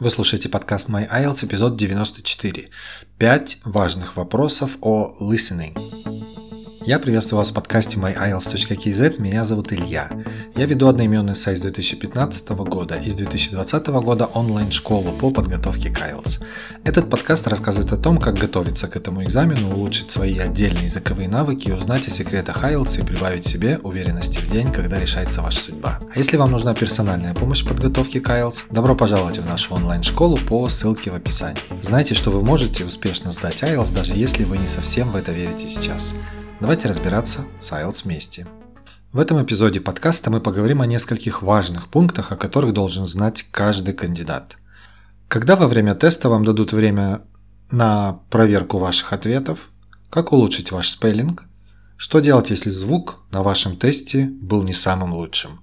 Вы слушаете подкаст My IELTS, эпизод 94. Пять важных вопросов о listening. Я приветствую вас в подкасте myielts.kz, меня зовут Илья. Я веду одноименный сайт с 2015 года и с 2020 года онлайн-школу по подготовке к IELTS. Этот подкаст рассказывает о том, как готовиться к этому экзамену, улучшить свои отдельные языковые навыки, узнать о секретах IELTS и прибавить себе уверенности в день, когда решается ваша судьба. А если вам нужна персональная помощь в подготовке к IELTS, добро пожаловать в нашу онлайн-школу по ссылке в описании. Знайте, что вы можете успешно сдать IELTS, даже если вы не совсем в это верите сейчас. Давайте разбираться с IELTS вместе. В этом эпизоде подкаста мы поговорим о нескольких важных пунктах, о которых должен знать каждый кандидат. Когда во время теста вам дадут время на проверку ваших ответов, как улучшить ваш спеллинг, что делать, если звук на вашем тесте был не самым лучшим?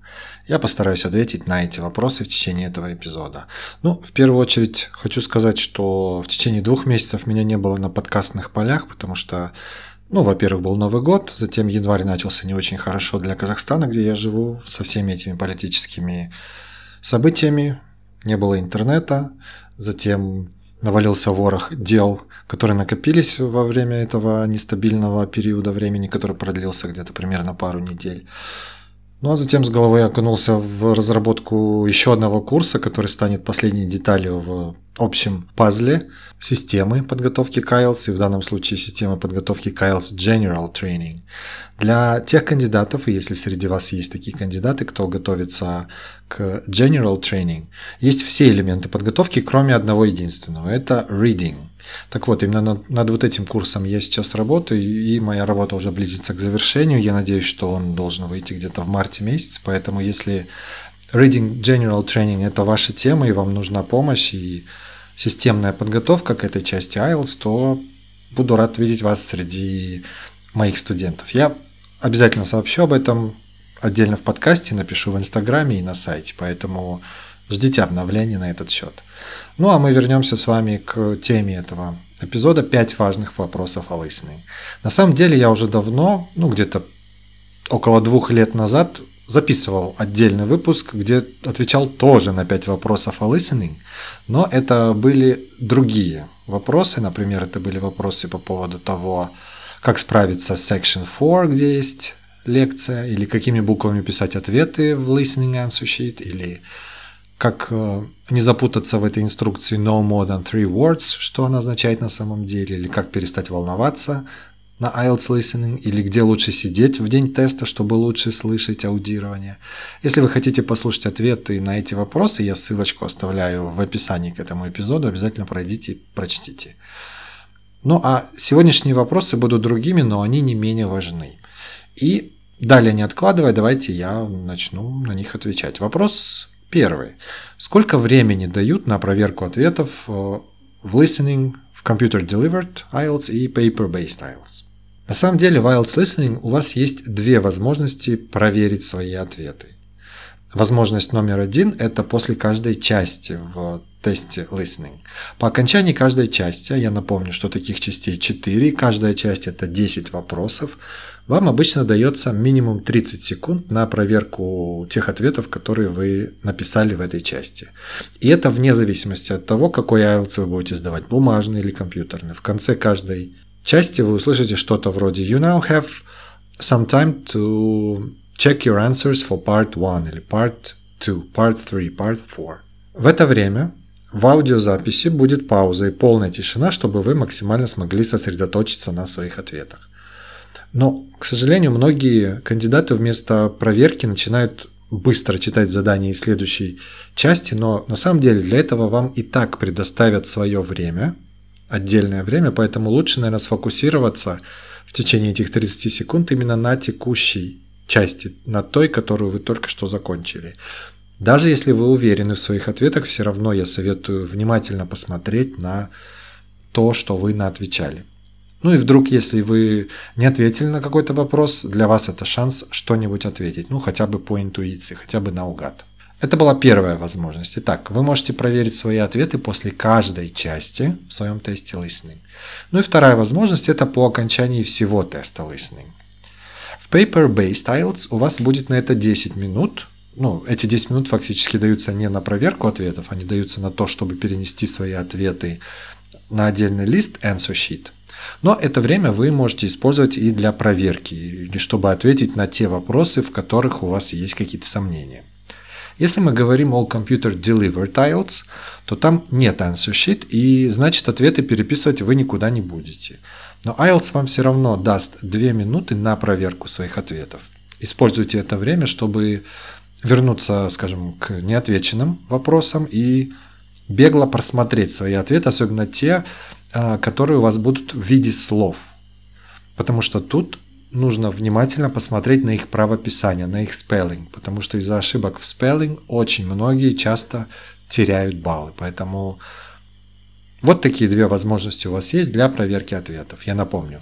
Я постараюсь ответить на эти вопросы в течение этого эпизода. Ну, в первую очередь хочу сказать, что в течение двух месяцев меня не было на подкастных полях, потому что ну, во-первых, был Новый год, затем январь начался не очень хорошо для Казахстана, где я живу, со всеми этими политическими событиями. Не было интернета, затем навалился ворох дел, которые накопились во время этого нестабильного периода времени, который продлился где-то примерно пару недель. Ну а затем с головой окунулся в разработку еще одного курса, который станет последней деталью в общем пазле системы подготовки к IELTS, и в данном случае системы подготовки к IELTS General Training. Для тех кандидатов, и если среди вас есть такие кандидаты, кто готовится к General Training, есть все элементы подготовки, кроме одного единственного – это Reading. Так вот, именно над, над вот этим курсом я сейчас работаю, и моя работа уже близится к завершению. Я надеюсь, что он должен выйти где-то в марте месяце, поэтому если Reading General Training – это ваша тема, и вам нужна помощь, и системная подготовка к этой части IELTS, то буду рад видеть вас среди моих студентов. Я обязательно сообщу об этом отдельно в подкасте, напишу в Инстаграме и на сайте, поэтому ждите обновлений на этот счет. Ну а мы вернемся с вами к теме этого эпизода «5 важных вопросов о listening». На самом деле я уже давно, ну где-то около двух лет назад записывал отдельный выпуск, где отвечал тоже на 5 вопросов о listening, но это были другие вопросы. Например, это были вопросы по поводу того, как справиться с Section 4, где есть лекция, или какими буквами писать ответы в listening answer sheet, или как э, не запутаться в этой инструкции no more than three words, что она означает на самом деле, или как перестать волноваться на IELTS Listening или где лучше сидеть в день теста, чтобы лучше слышать аудирование. Если вы хотите послушать ответы на эти вопросы, я ссылочку оставляю в описании к этому эпизоду, обязательно пройдите и прочтите. Ну а сегодняшние вопросы будут другими, но они не менее важны. И далее не откладывая, давайте я начну на них отвечать. Вопрос первый. Сколько времени дают на проверку ответов э, в listening, Computer Delivered IELTS и Paper-Based IELTS? На самом деле в IELTS Listening у вас есть две возможности проверить свои ответы. Возможность номер один – это после каждой части в тесте Listening. По окончании каждой части, а я напомню, что таких частей 4, каждая часть – это 10 вопросов, вам обычно дается минимум 30 секунд на проверку тех ответов, которые вы написали в этой части. И это вне зависимости от того, какой IELTS вы будете сдавать, бумажный или компьютерный. В конце каждой части вы услышите что-то вроде «You now have some time to check your answers for part 1» или «part 2», «part 3», «part 4». В это время в аудиозаписи будет пауза и полная тишина, чтобы вы максимально смогли сосредоточиться на своих ответах. Но, к сожалению, многие кандидаты вместо проверки начинают быстро читать задания из следующей части, но на самом деле для этого вам и так предоставят свое время – отдельное время, поэтому лучше, наверное, сфокусироваться в течение этих 30 секунд именно на текущей части, на той, которую вы только что закончили. Даже если вы уверены в своих ответах, все равно я советую внимательно посмотреть на то, что вы наотвечали. Ну и вдруг, если вы не ответили на какой-то вопрос, для вас это шанс что-нибудь ответить, ну хотя бы по интуиции, хотя бы наугад. Это была первая возможность. Итак, вы можете проверить свои ответы после каждой части в своем тесте listening. Ну и вторая возможность – это по окончании всего теста listening. В Paper-Based IELTS у вас будет на это 10 минут, ну, эти 10 минут фактически даются не на проверку ответов, они даются на то, чтобы перенести свои ответы на отдельный лист answer sheet. Но это время вы можете использовать и для проверки, или чтобы ответить на те вопросы, в которых у вас есть какие-то сомнения. Если мы говорим о Computer Delivered IELTS, то там нет answer sheet, и значит ответы переписывать вы никуда не будете. Но IELTS вам все равно даст 2 минуты на проверку своих ответов. Используйте это время, чтобы вернуться, скажем, к неотвеченным вопросам и бегло просмотреть свои ответы, особенно те, которые у вас будут в виде слов. Потому что тут нужно внимательно посмотреть на их правописание, на их спеллинг, потому что из-за ошибок в спеллинг очень многие часто теряют баллы. Поэтому вот такие две возможности у вас есть для проверки ответов. Я напомню,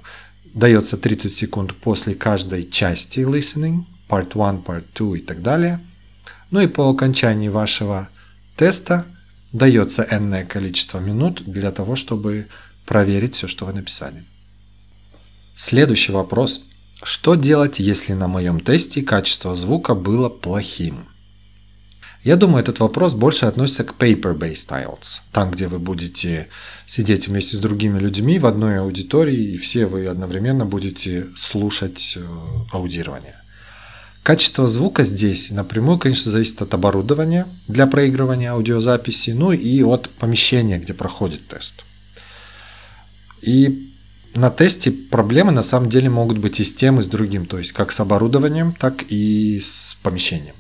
дается 30 секунд после каждой части listening, part 1, part 2 и так далее. Ну и по окончании вашего теста дается энное количество минут для того, чтобы проверить все, что вы написали. Следующий вопрос. Что делать, если на моем тесте качество звука было плохим? Я думаю, этот вопрос больше относится к paper-based IELTS, там, где вы будете сидеть вместе с другими людьми в одной аудитории, и все вы одновременно будете слушать э, аудирование. Качество звука здесь напрямую, конечно, зависит от оборудования для проигрывания аудиозаписи, ну и от помещения, где проходит тест. И на тесте проблемы на самом деле могут быть и с тем, и с другим, то есть как с оборудованием, так и с помещением.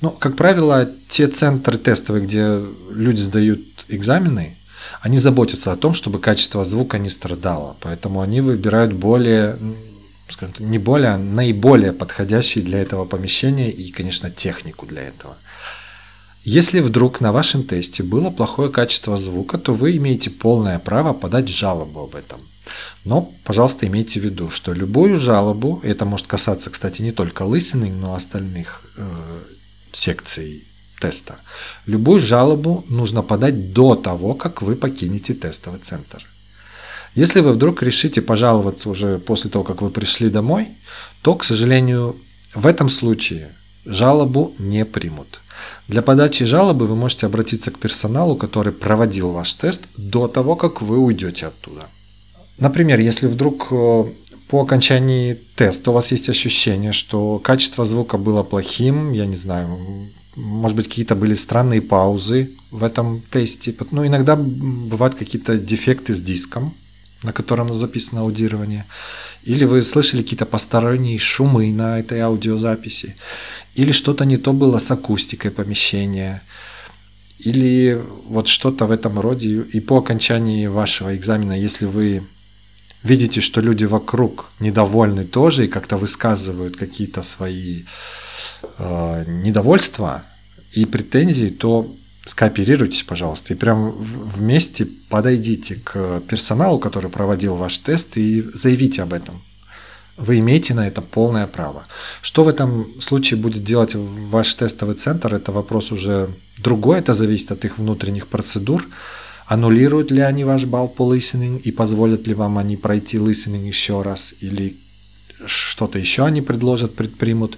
Ну, как правило, те центры тестовые, где люди сдают экзамены, они заботятся о том, чтобы качество звука не страдало, поэтому они выбирают более, скажем так, не более, а наиболее подходящие для этого помещения и, конечно, технику для этого. Если вдруг на вашем тесте было плохое качество звука, то вы имеете полное право подать жалобу об этом. Но, пожалуйста, имейте в виду, что любую жалобу, это может касаться, кстати, не только listening, но и остальных э, секций теста, любую жалобу нужно подать до того, как вы покинете тестовый центр. Если вы вдруг решите пожаловаться уже после того, как вы пришли домой, то, к сожалению, в этом случае жалобу не примут. Для подачи жалобы вы можете обратиться к персоналу, который проводил ваш тест до того, как вы уйдете оттуда. Например, если вдруг э, по окончании теста у вас есть ощущение, что качество звука было плохим, я не знаю, может быть, какие-то были странные паузы в этом тесте. Ну, иногда бывают какие-то дефекты с диском, на котором записано аудирование, или вы слышали какие-то посторонние шумы на этой аудиозаписи, или что-то не то было с акустикой помещения, или вот что-то в этом роде. И по окончании вашего экзамена, если вы видите, что люди вокруг недовольны тоже и как-то высказывают какие-то свои э, недовольства и претензии, то скооперируйтесь, пожалуйста, и прям вместе подойдите к персоналу, который проводил ваш тест, и заявите об этом. Вы имеете на это полное право. Что в этом случае будет делать ваш тестовый центр, это вопрос уже другой, это зависит от их внутренних процедур. Аннулируют ли они ваш балл по listening и позволят ли вам они пройти listening еще раз или что-то еще они предложат, предпримут.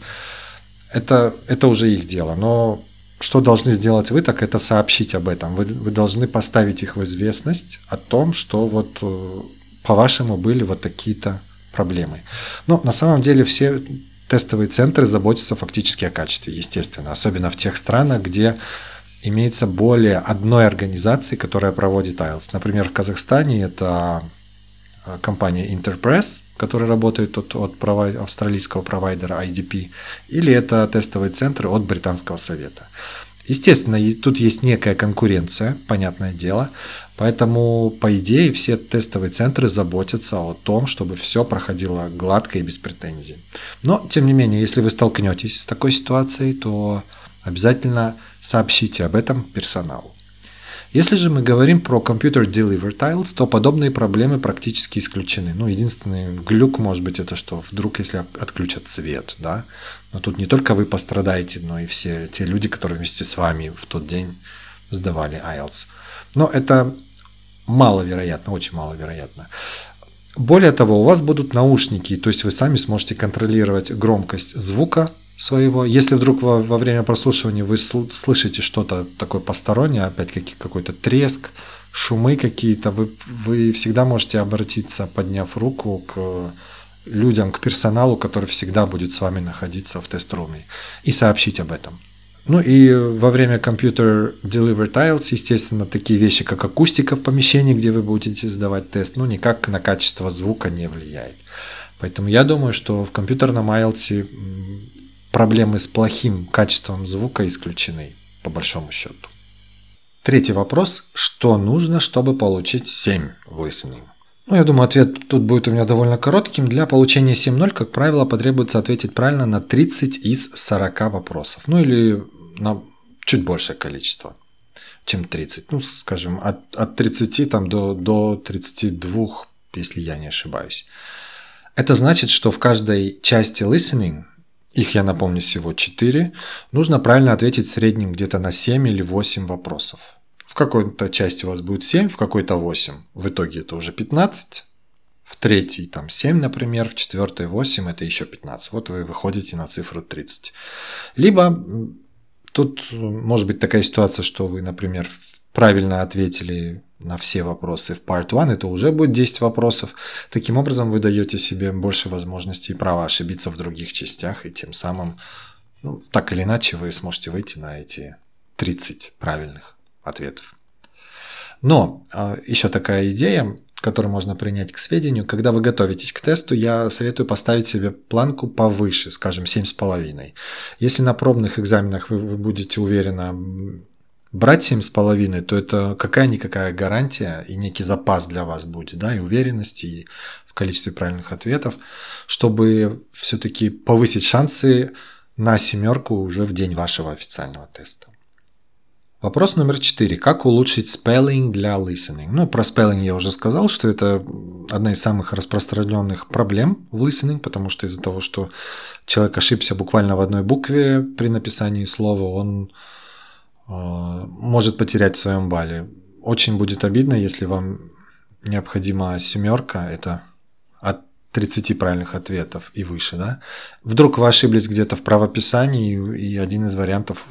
Это, это уже их дело. Но что должны сделать вы, так это сообщить об этом. Вы, вы должны поставить их в известность о том, что вот э, по-вашему были вот такие-то проблемы. Но на самом деле все тестовые центры заботятся фактически о качестве, естественно, особенно в тех странах, где имеется более одной организации, которая проводит IELTS. Например, в Казахстане это э, компания Interpress, которая работает от, от провай, австралийского провайдера IDP, или это тестовые центры от Британского совета. Естественно, тут есть некая конкуренция, понятное дело, поэтому, по идее, все тестовые центры заботятся о том, чтобы все проходило гладко и без претензий. Но, тем не менее, если вы столкнетесь с такой ситуацией, то обязательно сообщите об этом персоналу. Если же мы говорим про Computer Deliver Tiles, то подобные проблемы практически исключены. Ну, единственный глюк может быть это, что вдруг если отключат свет, да, но тут не только вы пострадаете, но и все те люди, которые вместе с вами в тот день сдавали IELTS. Но это маловероятно, очень маловероятно. Более того, у вас будут наушники, то есть вы сами сможете контролировать громкость звука своего. Если вдруг во, во время прослушивания вы слышите что-то такое постороннее, опять какой-то треск, шумы какие-то, вы, вы всегда можете обратиться, подняв руку к людям, к персоналу, который всегда будет с вами находиться в тест-руме, и сообщить об этом. Ну и во время компьютер Deliver Tiles, естественно, такие вещи, как акустика в помещении, где вы будете сдавать тест, ну никак на качество звука не влияет. Поэтому я думаю, что в компьютерном IELTS проблемы с плохим качеством звука исключены, по большому счету. Третий вопрос. Что нужно, чтобы получить 7 в listening? Ну, я думаю, ответ тут будет у меня довольно коротким. Для получения 7.0, как правило, потребуется ответить правильно на 30 из 40 вопросов. Ну, или на чуть большее количество, чем 30. Ну, скажем, от, от 30 там, до, до 32, если я не ошибаюсь. Это значит, что в каждой части listening, их, я напомню, всего 4, нужно правильно ответить в среднем где-то на 7 или 8 вопросов. В какой-то части у вас будет 7, в какой-то 8. В итоге это уже 15. В третьей там 7, например, в четвертой 8, это еще 15. Вот вы выходите на цифру 30. Либо тут может быть такая ситуация, что вы, например, правильно ответили на все вопросы в Part 1, это уже будет 10 вопросов. Таким образом, вы даете себе больше возможностей и права ошибиться в других частях, и тем самым, ну, так или иначе, вы сможете выйти на эти 30 правильных ответов. Но а, еще такая идея, которую можно принять к сведению, когда вы готовитесь к тесту, я советую поставить себе планку повыше, скажем, 7,5. Если на пробных экзаменах вы, вы будете уверенно брать 7,5, то это какая-никакая гарантия и некий запас для вас будет, да, и уверенности, и в количестве правильных ответов, чтобы все-таки повысить шансы на семерку уже в день вашего официального теста. Вопрос номер четыре. Как улучшить спеллинг для listening? Ну, про спеллинг я уже сказал, что это одна из самых распространенных проблем в listening, потому что из-за того, что человек ошибся буквально в одной букве при написании слова, он может потерять в своем бале. Очень будет обидно, если вам необходима семерка, это от 30 правильных ответов и выше, да? Вдруг вы ошиблись где-то в правописании, и один из вариантов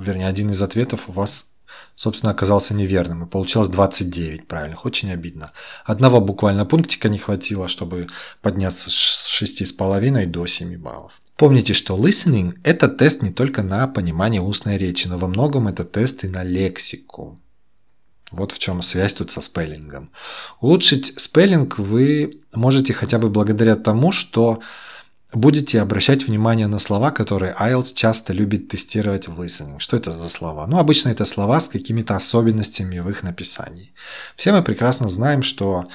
вернее, один из ответов у вас, собственно, оказался неверным, и получилось 29 правильных. Очень обидно. Одного буквально пунктика не хватило, чтобы подняться с 6,5 до 7 баллов. Помните, что listening – это тест не только на понимание устной речи, но во многом это тест и на лексику. Вот в чем связь тут со спеллингом. Улучшить спеллинг вы можете хотя бы благодаря тому, что будете обращать внимание на слова, которые IELTS часто любит тестировать в listening. Что это за слова? Ну, обычно это слова с какими-то особенностями в их написании. Все мы прекрасно знаем, что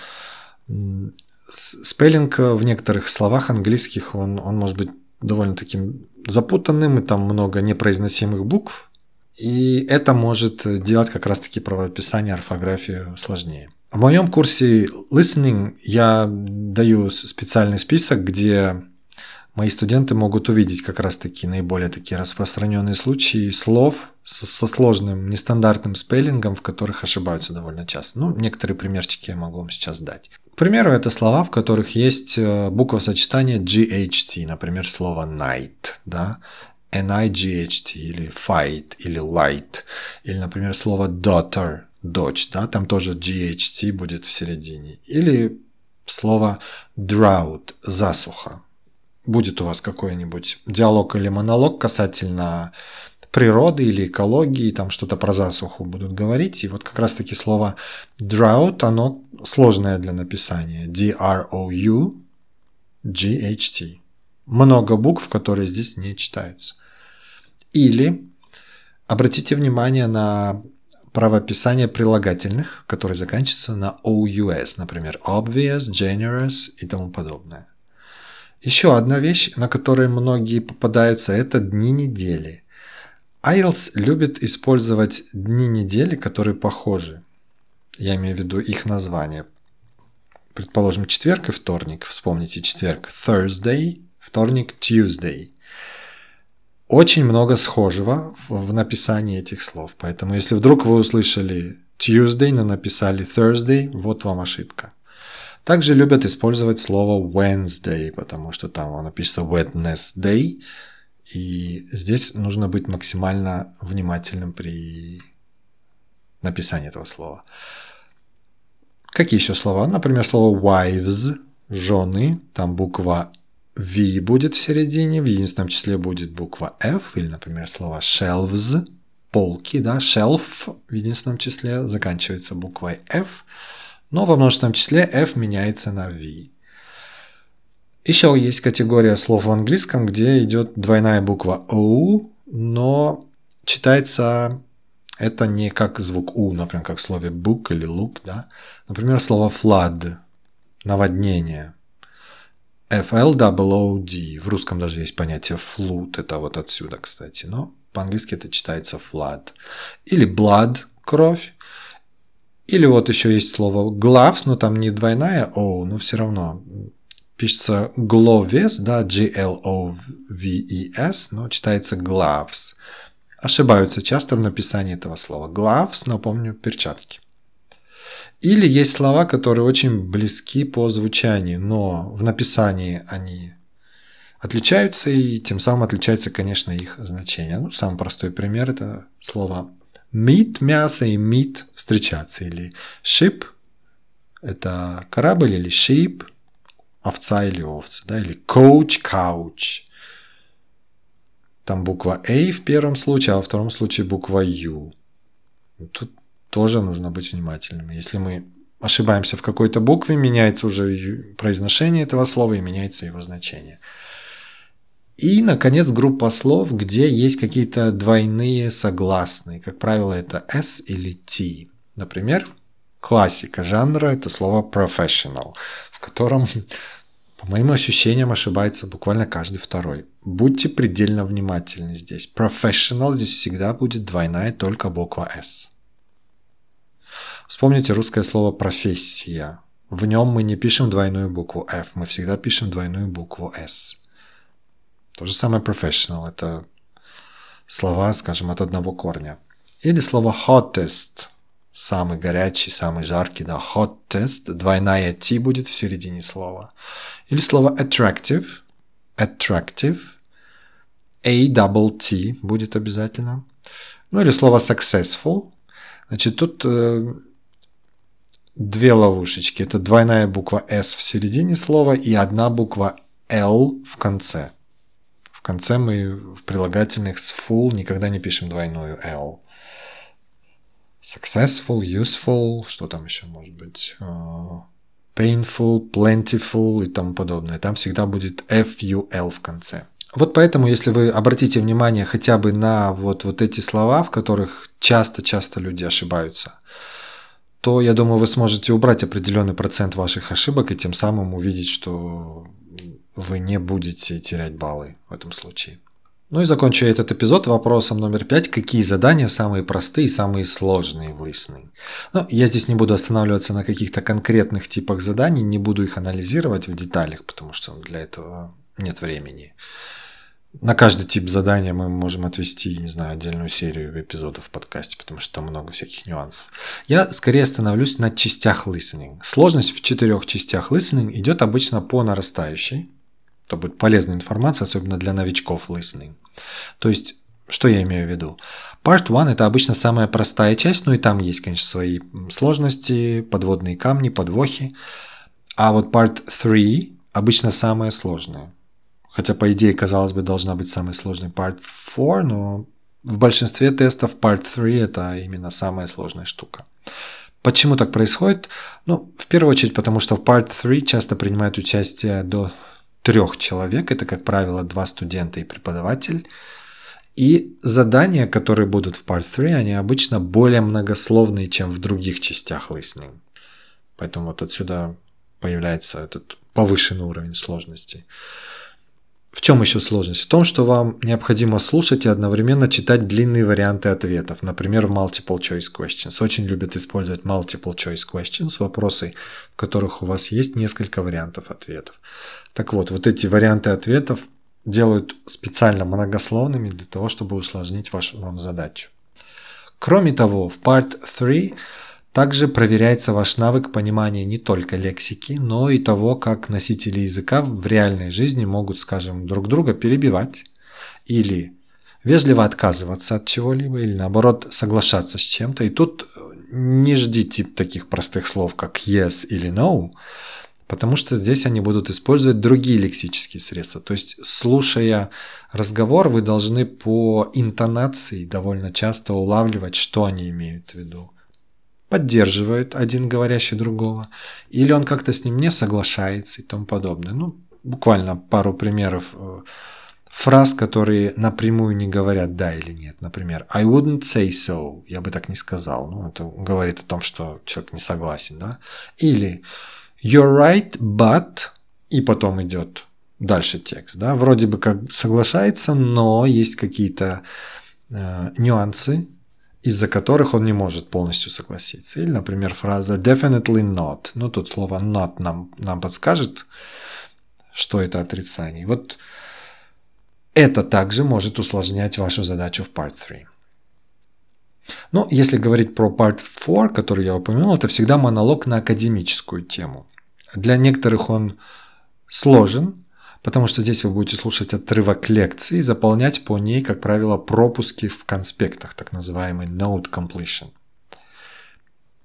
спеллинг в некоторых словах английских, он, он может быть довольно таким запутанным, и там много непроизносимых букв, и это может делать как раз-таки правописание, орфографию сложнее. В моем курсе listening я даю специальный список, где мои студенты могут увидеть как раз-таки наиболее такие распространенные случаи слов со, со сложным нестандартным спеллингом, в которых ошибаются довольно часто. Ну, некоторые примерчики я могу вам сейчас дать. К примеру, это слова, в которых есть э, буква сочетания GHT, например, слово night, да, N-I-G-H-T, или fight, или light, или, например, слово daughter, дочь, да, там тоже GHT будет в середине, или слово drought, засуха, будет у вас какой-нибудь диалог или монолог касательно природы или экологии, там что-то про засуху будут говорить. И вот как раз-таки слово drought, оно сложное для написания. D-R-O-U G-H-T. Много букв, которые здесь не читаются. Или обратите внимание на правописание прилагательных, которые заканчиваются на OUS, например, obvious, generous и тому подобное. Еще одна вещь, на которой многие попадаются, это дни недели. IELTS любит использовать дни недели, которые похожи. Я имею в виду их название. Предположим, четверг и вторник. Вспомните четверг Thursday, вторник Tuesday. Очень много схожего в написании этих слов. Поэтому если вдруг вы услышали Tuesday, но написали Thursday, вот вам ошибка. Также любят использовать слово Wednesday, потому что там оно пишется Wednesday, И здесь нужно быть максимально внимательным при написании этого слова. Какие еще слова? Например, слово wives, жены, там буква V будет в середине, в единственном числе будет буква F, или, например, слово shelves, полки, да, shelf в единственном числе заканчивается буквой F, но во множественном числе F меняется на V. Еще есть категория слов в английском, где идет двойная буква O, но читается это не как звук U, например, как в слове book или look, да. Например, слово flood, наводнение. F-L-O-O-D. В русском даже есть понятие flood, это вот отсюда, кстати, но по-английски это читается flood. Или blood, кровь. Или вот еще есть слово gloves, но там не двойная O, но все равно пишется gloves, да, G-L-O-V-E-S, но читается gloves. Ошибаются часто в написании этого слова. Gloves, напомню, перчатки. Или есть слова, которые очень близки по звучанию, но в написании они отличаются, и тем самым отличается, конечно, их значение. Ну, самый простой пример – это слово meat, мясо, и meat – встречаться, или ship – это корабль, или sheep – овца или овцы, да, или coach, couch. Там буква A в первом случае, а во втором случае буква U. Тут тоже нужно быть внимательным. Если мы ошибаемся в какой-то букве, меняется уже произношение этого слова и меняется его значение. И, наконец, группа слов, где есть какие-то двойные согласные. Как правило, это S или T. Например, классика жанра – это слово professional, в котором, по моим ощущениям, ошибается буквально каждый второй. Будьте предельно внимательны здесь. Professional здесь всегда будет двойная только буква S. Вспомните русское слово «профессия». В нем мы не пишем двойную букву F, мы всегда пишем двойную букву S. То же самое professional – это слова, скажем, от одного корня. Или слово hottest – самый горячий, самый жаркий, да, hottest, двойная T будет в середине слова. Или слово attractive – attractive, A double T будет обязательно. Ну или слово successful. Значит, тут э, две ловушечки. Это двойная буква S в середине слова и одна буква L в конце конце мы в прилагательных с full никогда не пишем двойную L. Successful, useful, что там еще может быть? Uh, painful, plentiful и тому подобное. Там всегда будет FUL в конце. Вот поэтому, если вы обратите внимание хотя бы на вот, вот эти слова, в которых часто-часто люди ошибаются, то, я думаю, вы сможете убрать определенный процент ваших ошибок и тем самым увидеть, что вы не будете терять баллы в этом случае. Ну и закончу этот эпизод вопросом номер пять. Какие задания самые простые и самые сложные в listening? Ну, я здесь не буду останавливаться на каких-то конкретных типах заданий, не буду их анализировать в деталях, потому что для этого нет времени. На каждый тип задания мы можем отвести, не знаю, отдельную серию эпизодов в подкасте, потому что там много всяких нюансов. Я скорее остановлюсь на частях listening. Сложность в четырех частях listening идет обычно по нарастающей. Это будет полезная информация, особенно для новичков listening. То есть, что я имею в виду? Part 1 это обычно самая простая часть, ну и там есть, конечно, свои сложности, подводные камни, подвохи. А вот Part 3 обычно самая сложная. Хотя, по идее, казалось бы, должна быть самой сложной Part 4, но в большинстве тестов Part 3 это именно самая сложная штука. Почему так происходит? Ну, в первую очередь, потому что в Part 3 часто принимают участие до трех человек, это, как правило, два студента и преподаватель. И задания, которые будут в Part 3, они обычно более многословные, чем в других частях listening. Поэтому вот отсюда появляется этот повышенный уровень сложности. В чем еще сложность? В том, что вам необходимо слушать и одновременно читать длинные варианты ответов. Например, в multiple choice questions. Очень любят использовать multiple choice questions, вопросы, в которых у вас есть несколько вариантов ответов. Так вот, вот эти варианты ответов делают специально многословными для того, чтобы усложнить вашу вам задачу. Кроме того, в Part 3 также проверяется ваш навык понимания не только лексики, но и того, как носители языка в реальной жизни могут, скажем, друг друга перебивать или вежливо отказываться от чего-либо, или наоборот соглашаться с чем-то. И тут не ждите таких простых слов, как yes или no, потому что здесь они будут использовать другие лексические средства. То есть, слушая разговор, вы должны по интонации довольно часто улавливать, что они имеют в виду. Поддерживают один говорящий другого, или он как-то с ним не соглашается и тому подобное. Ну, буквально пару примеров э, фраз, которые напрямую не говорят да или нет. Например, I wouldn't say so. Я бы так не сказал. Ну, это говорит о том, что человек не согласен, да. Или You're right, but... И потом идет дальше текст, да. Вроде бы как соглашается, но есть какие-то э, нюансы, из-за которых он не может полностью согласиться. Или, например, фраза definitely not. Ну, тут слово not нам, нам подскажет, что это отрицание. Вот это также может усложнять вашу задачу в Part 3. Но если говорить про Part 4, который я упомянул, это всегда монолог на академическую тему. Для некоторых он сложен, потому что здесь вы будете слушать отрывок лекции и заполнять по ней, как правило, пропуски в конспектах, так называемый note completion.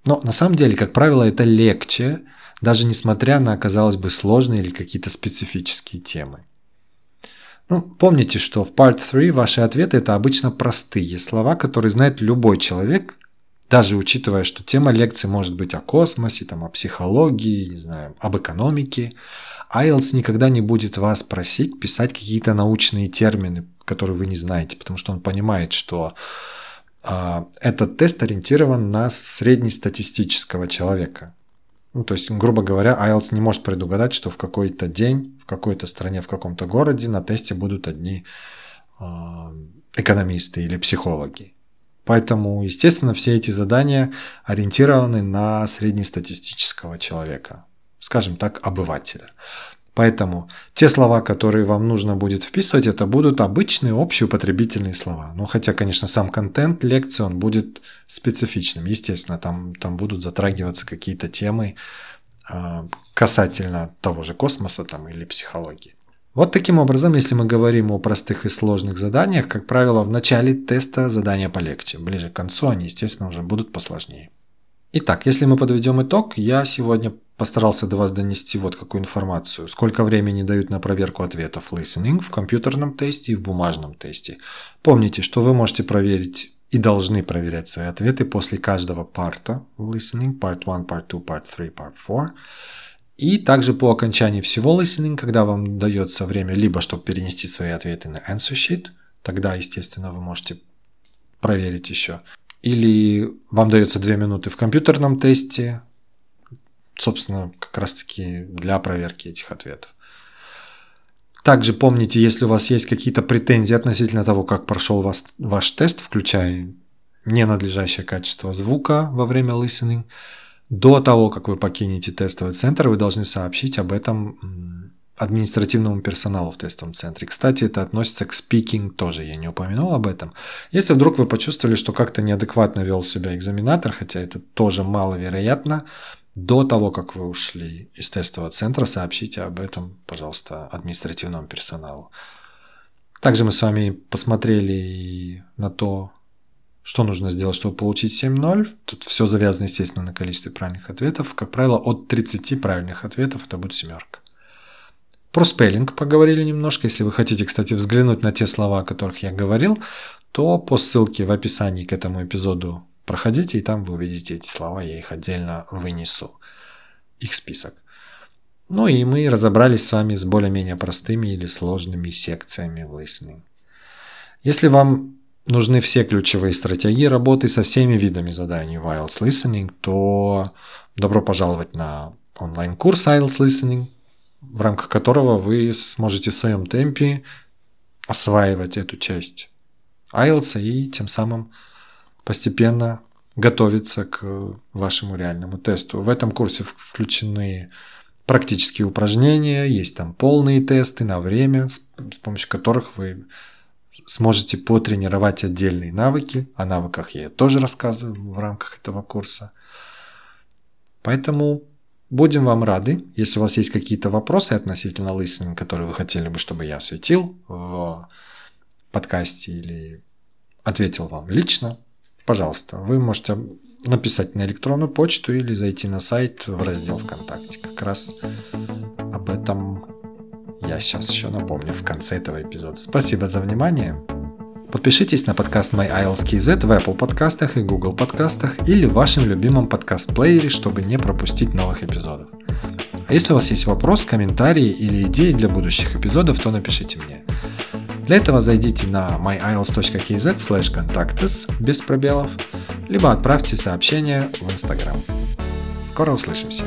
Но на самом деле, как правило, это легче, даже несмотря на, казалось бы, сложные или какие-то специфические темы. Ну, помните, что в Part 3 ваши ответы это обычно простые слова, которые знает любой человек, даже учитывая, что тема лекции может быть о космосе, там, о психологии, не знаю, об экономике. IELTS никогда не будет вас просить писать какие-то научные термины, которые вы не знаете, потому что он понимает, что э, этот тест ориентирован на среднестатистического человека. Ну, то есть, грубо говоря, IELTS не может предугадать, что в какой-то день, в какой-то стране, в каком-то городе на тесте будут одни э, экономисты или психологи. Поэтому, естественно, все эти задания ориентированы на среднестатистического человека, скажем так, обывателя. Поэтому те слова, которые вам нужно будет вписывать, это будут обычные общеупотребительные слова. Ну, хотя, конечно, сам контент лекции, он будет специфичным. Естественно, там, там будут затрагиваться какие-то темы э, касательно того же космоса там, или психологии. Вот таким образом, если мы говорим о простых и сложных заданиях, как правило, в начале теста задания полегче. Ближе к концу они, естественно, уже будут посложнее. Итак, если мы подведем итог, я сегодня постарался до вас донести вот какую информацию. Сколько времени дают на проверку ответов listening в компьютерном тесте и в бумажном тесте. Помните, что вы можете проверить и должны проверять свои ответы после каждого парта listening, part 1, part 2, part 3, part 4. И также по окончании всего listening, когда вам дается время либо чтобы перенести свои ответы на answer sheet, тогда, естественно, вы можете проверить еще. Или вам дается 2 минуты в компьютерном тесте, собственно, как раз-таки для проверки этих ответов. Также помните, если у вас есть какие-то претензии относительно того, как прошел вас, ваш тест, включая ненадлежащее качество звука во время listening, до того, как вы покинете тестовый центр, вы должны сообщить об этом административному персоналу в тестовом центре. Кстати, это относится к speaking тоже, я не упомянул об этом. Если вдруг вы почувствовали, что как-то неадекватно вел себя экзаменатор, хотя это тоже маловероятно, до того, как вы ушли из тестового центра, сообщите об этом, пожалуйста, административному персоналу. Также мы с вами посмотрели на то, что нужно сделать, чтобы получить 7.0. Тут все завязано, естественно, на количестве правильных ответов. Как правило, от 30 правильных ответов это будет семерка. Про спеллинг поговорили немножко. Если вы хотите, кстати, взглянуть на те слова, о которых я говорил, то по ссылке в описании к этому эпизоду Проходите, и там вы увидите эти слова, я их отдельно вынесу, их список. Ну и мы разобрались с вами с более-менее простыми или сложными секциями в listening. Если вам нужны все ключевые стратегии работы со всеми видами заданий в IELTS Listening, то добро пожаловать на онлайн-курс IELTS Listening, в рамках которого вы сможете в своем темпе осваивать эту часть IELTS и тем самым постепенно готовиться к вашему реальному тесту. В этом курсе включены практические упражнения, есть там полные тесты на время, с помощью которых вы сможете потренировать отдельные навыки. О навыках я тоже рассказываю в рамках этого курса. Поэтому будем вам рады. Если у вас есть какие-то вопросы относительно listening, которые вы хотели бы, чтобы я осветил в подкасте или ответил вам лично, пожалуйста, вы можете написать на электронную почту или зайти на сайт в раздел ВКонтакте. Как раз об этом я сейчас еще напомню в конце этого эпизода. Спасибо за внимание. Подпишитесь на подкаст My в Apple подкастах и Google подкастах или в вашем любимом подкаст-плеере, чтобы не пропустить новых эпизодов. А если у вас есть вопрос, комментарии или идеи для будущих эпизодов, то напишите мне. Для этого зайдите на myiles.kz slash contactus без пробелов, либо отправьте сообщение в Instagram. Скоро услышимся!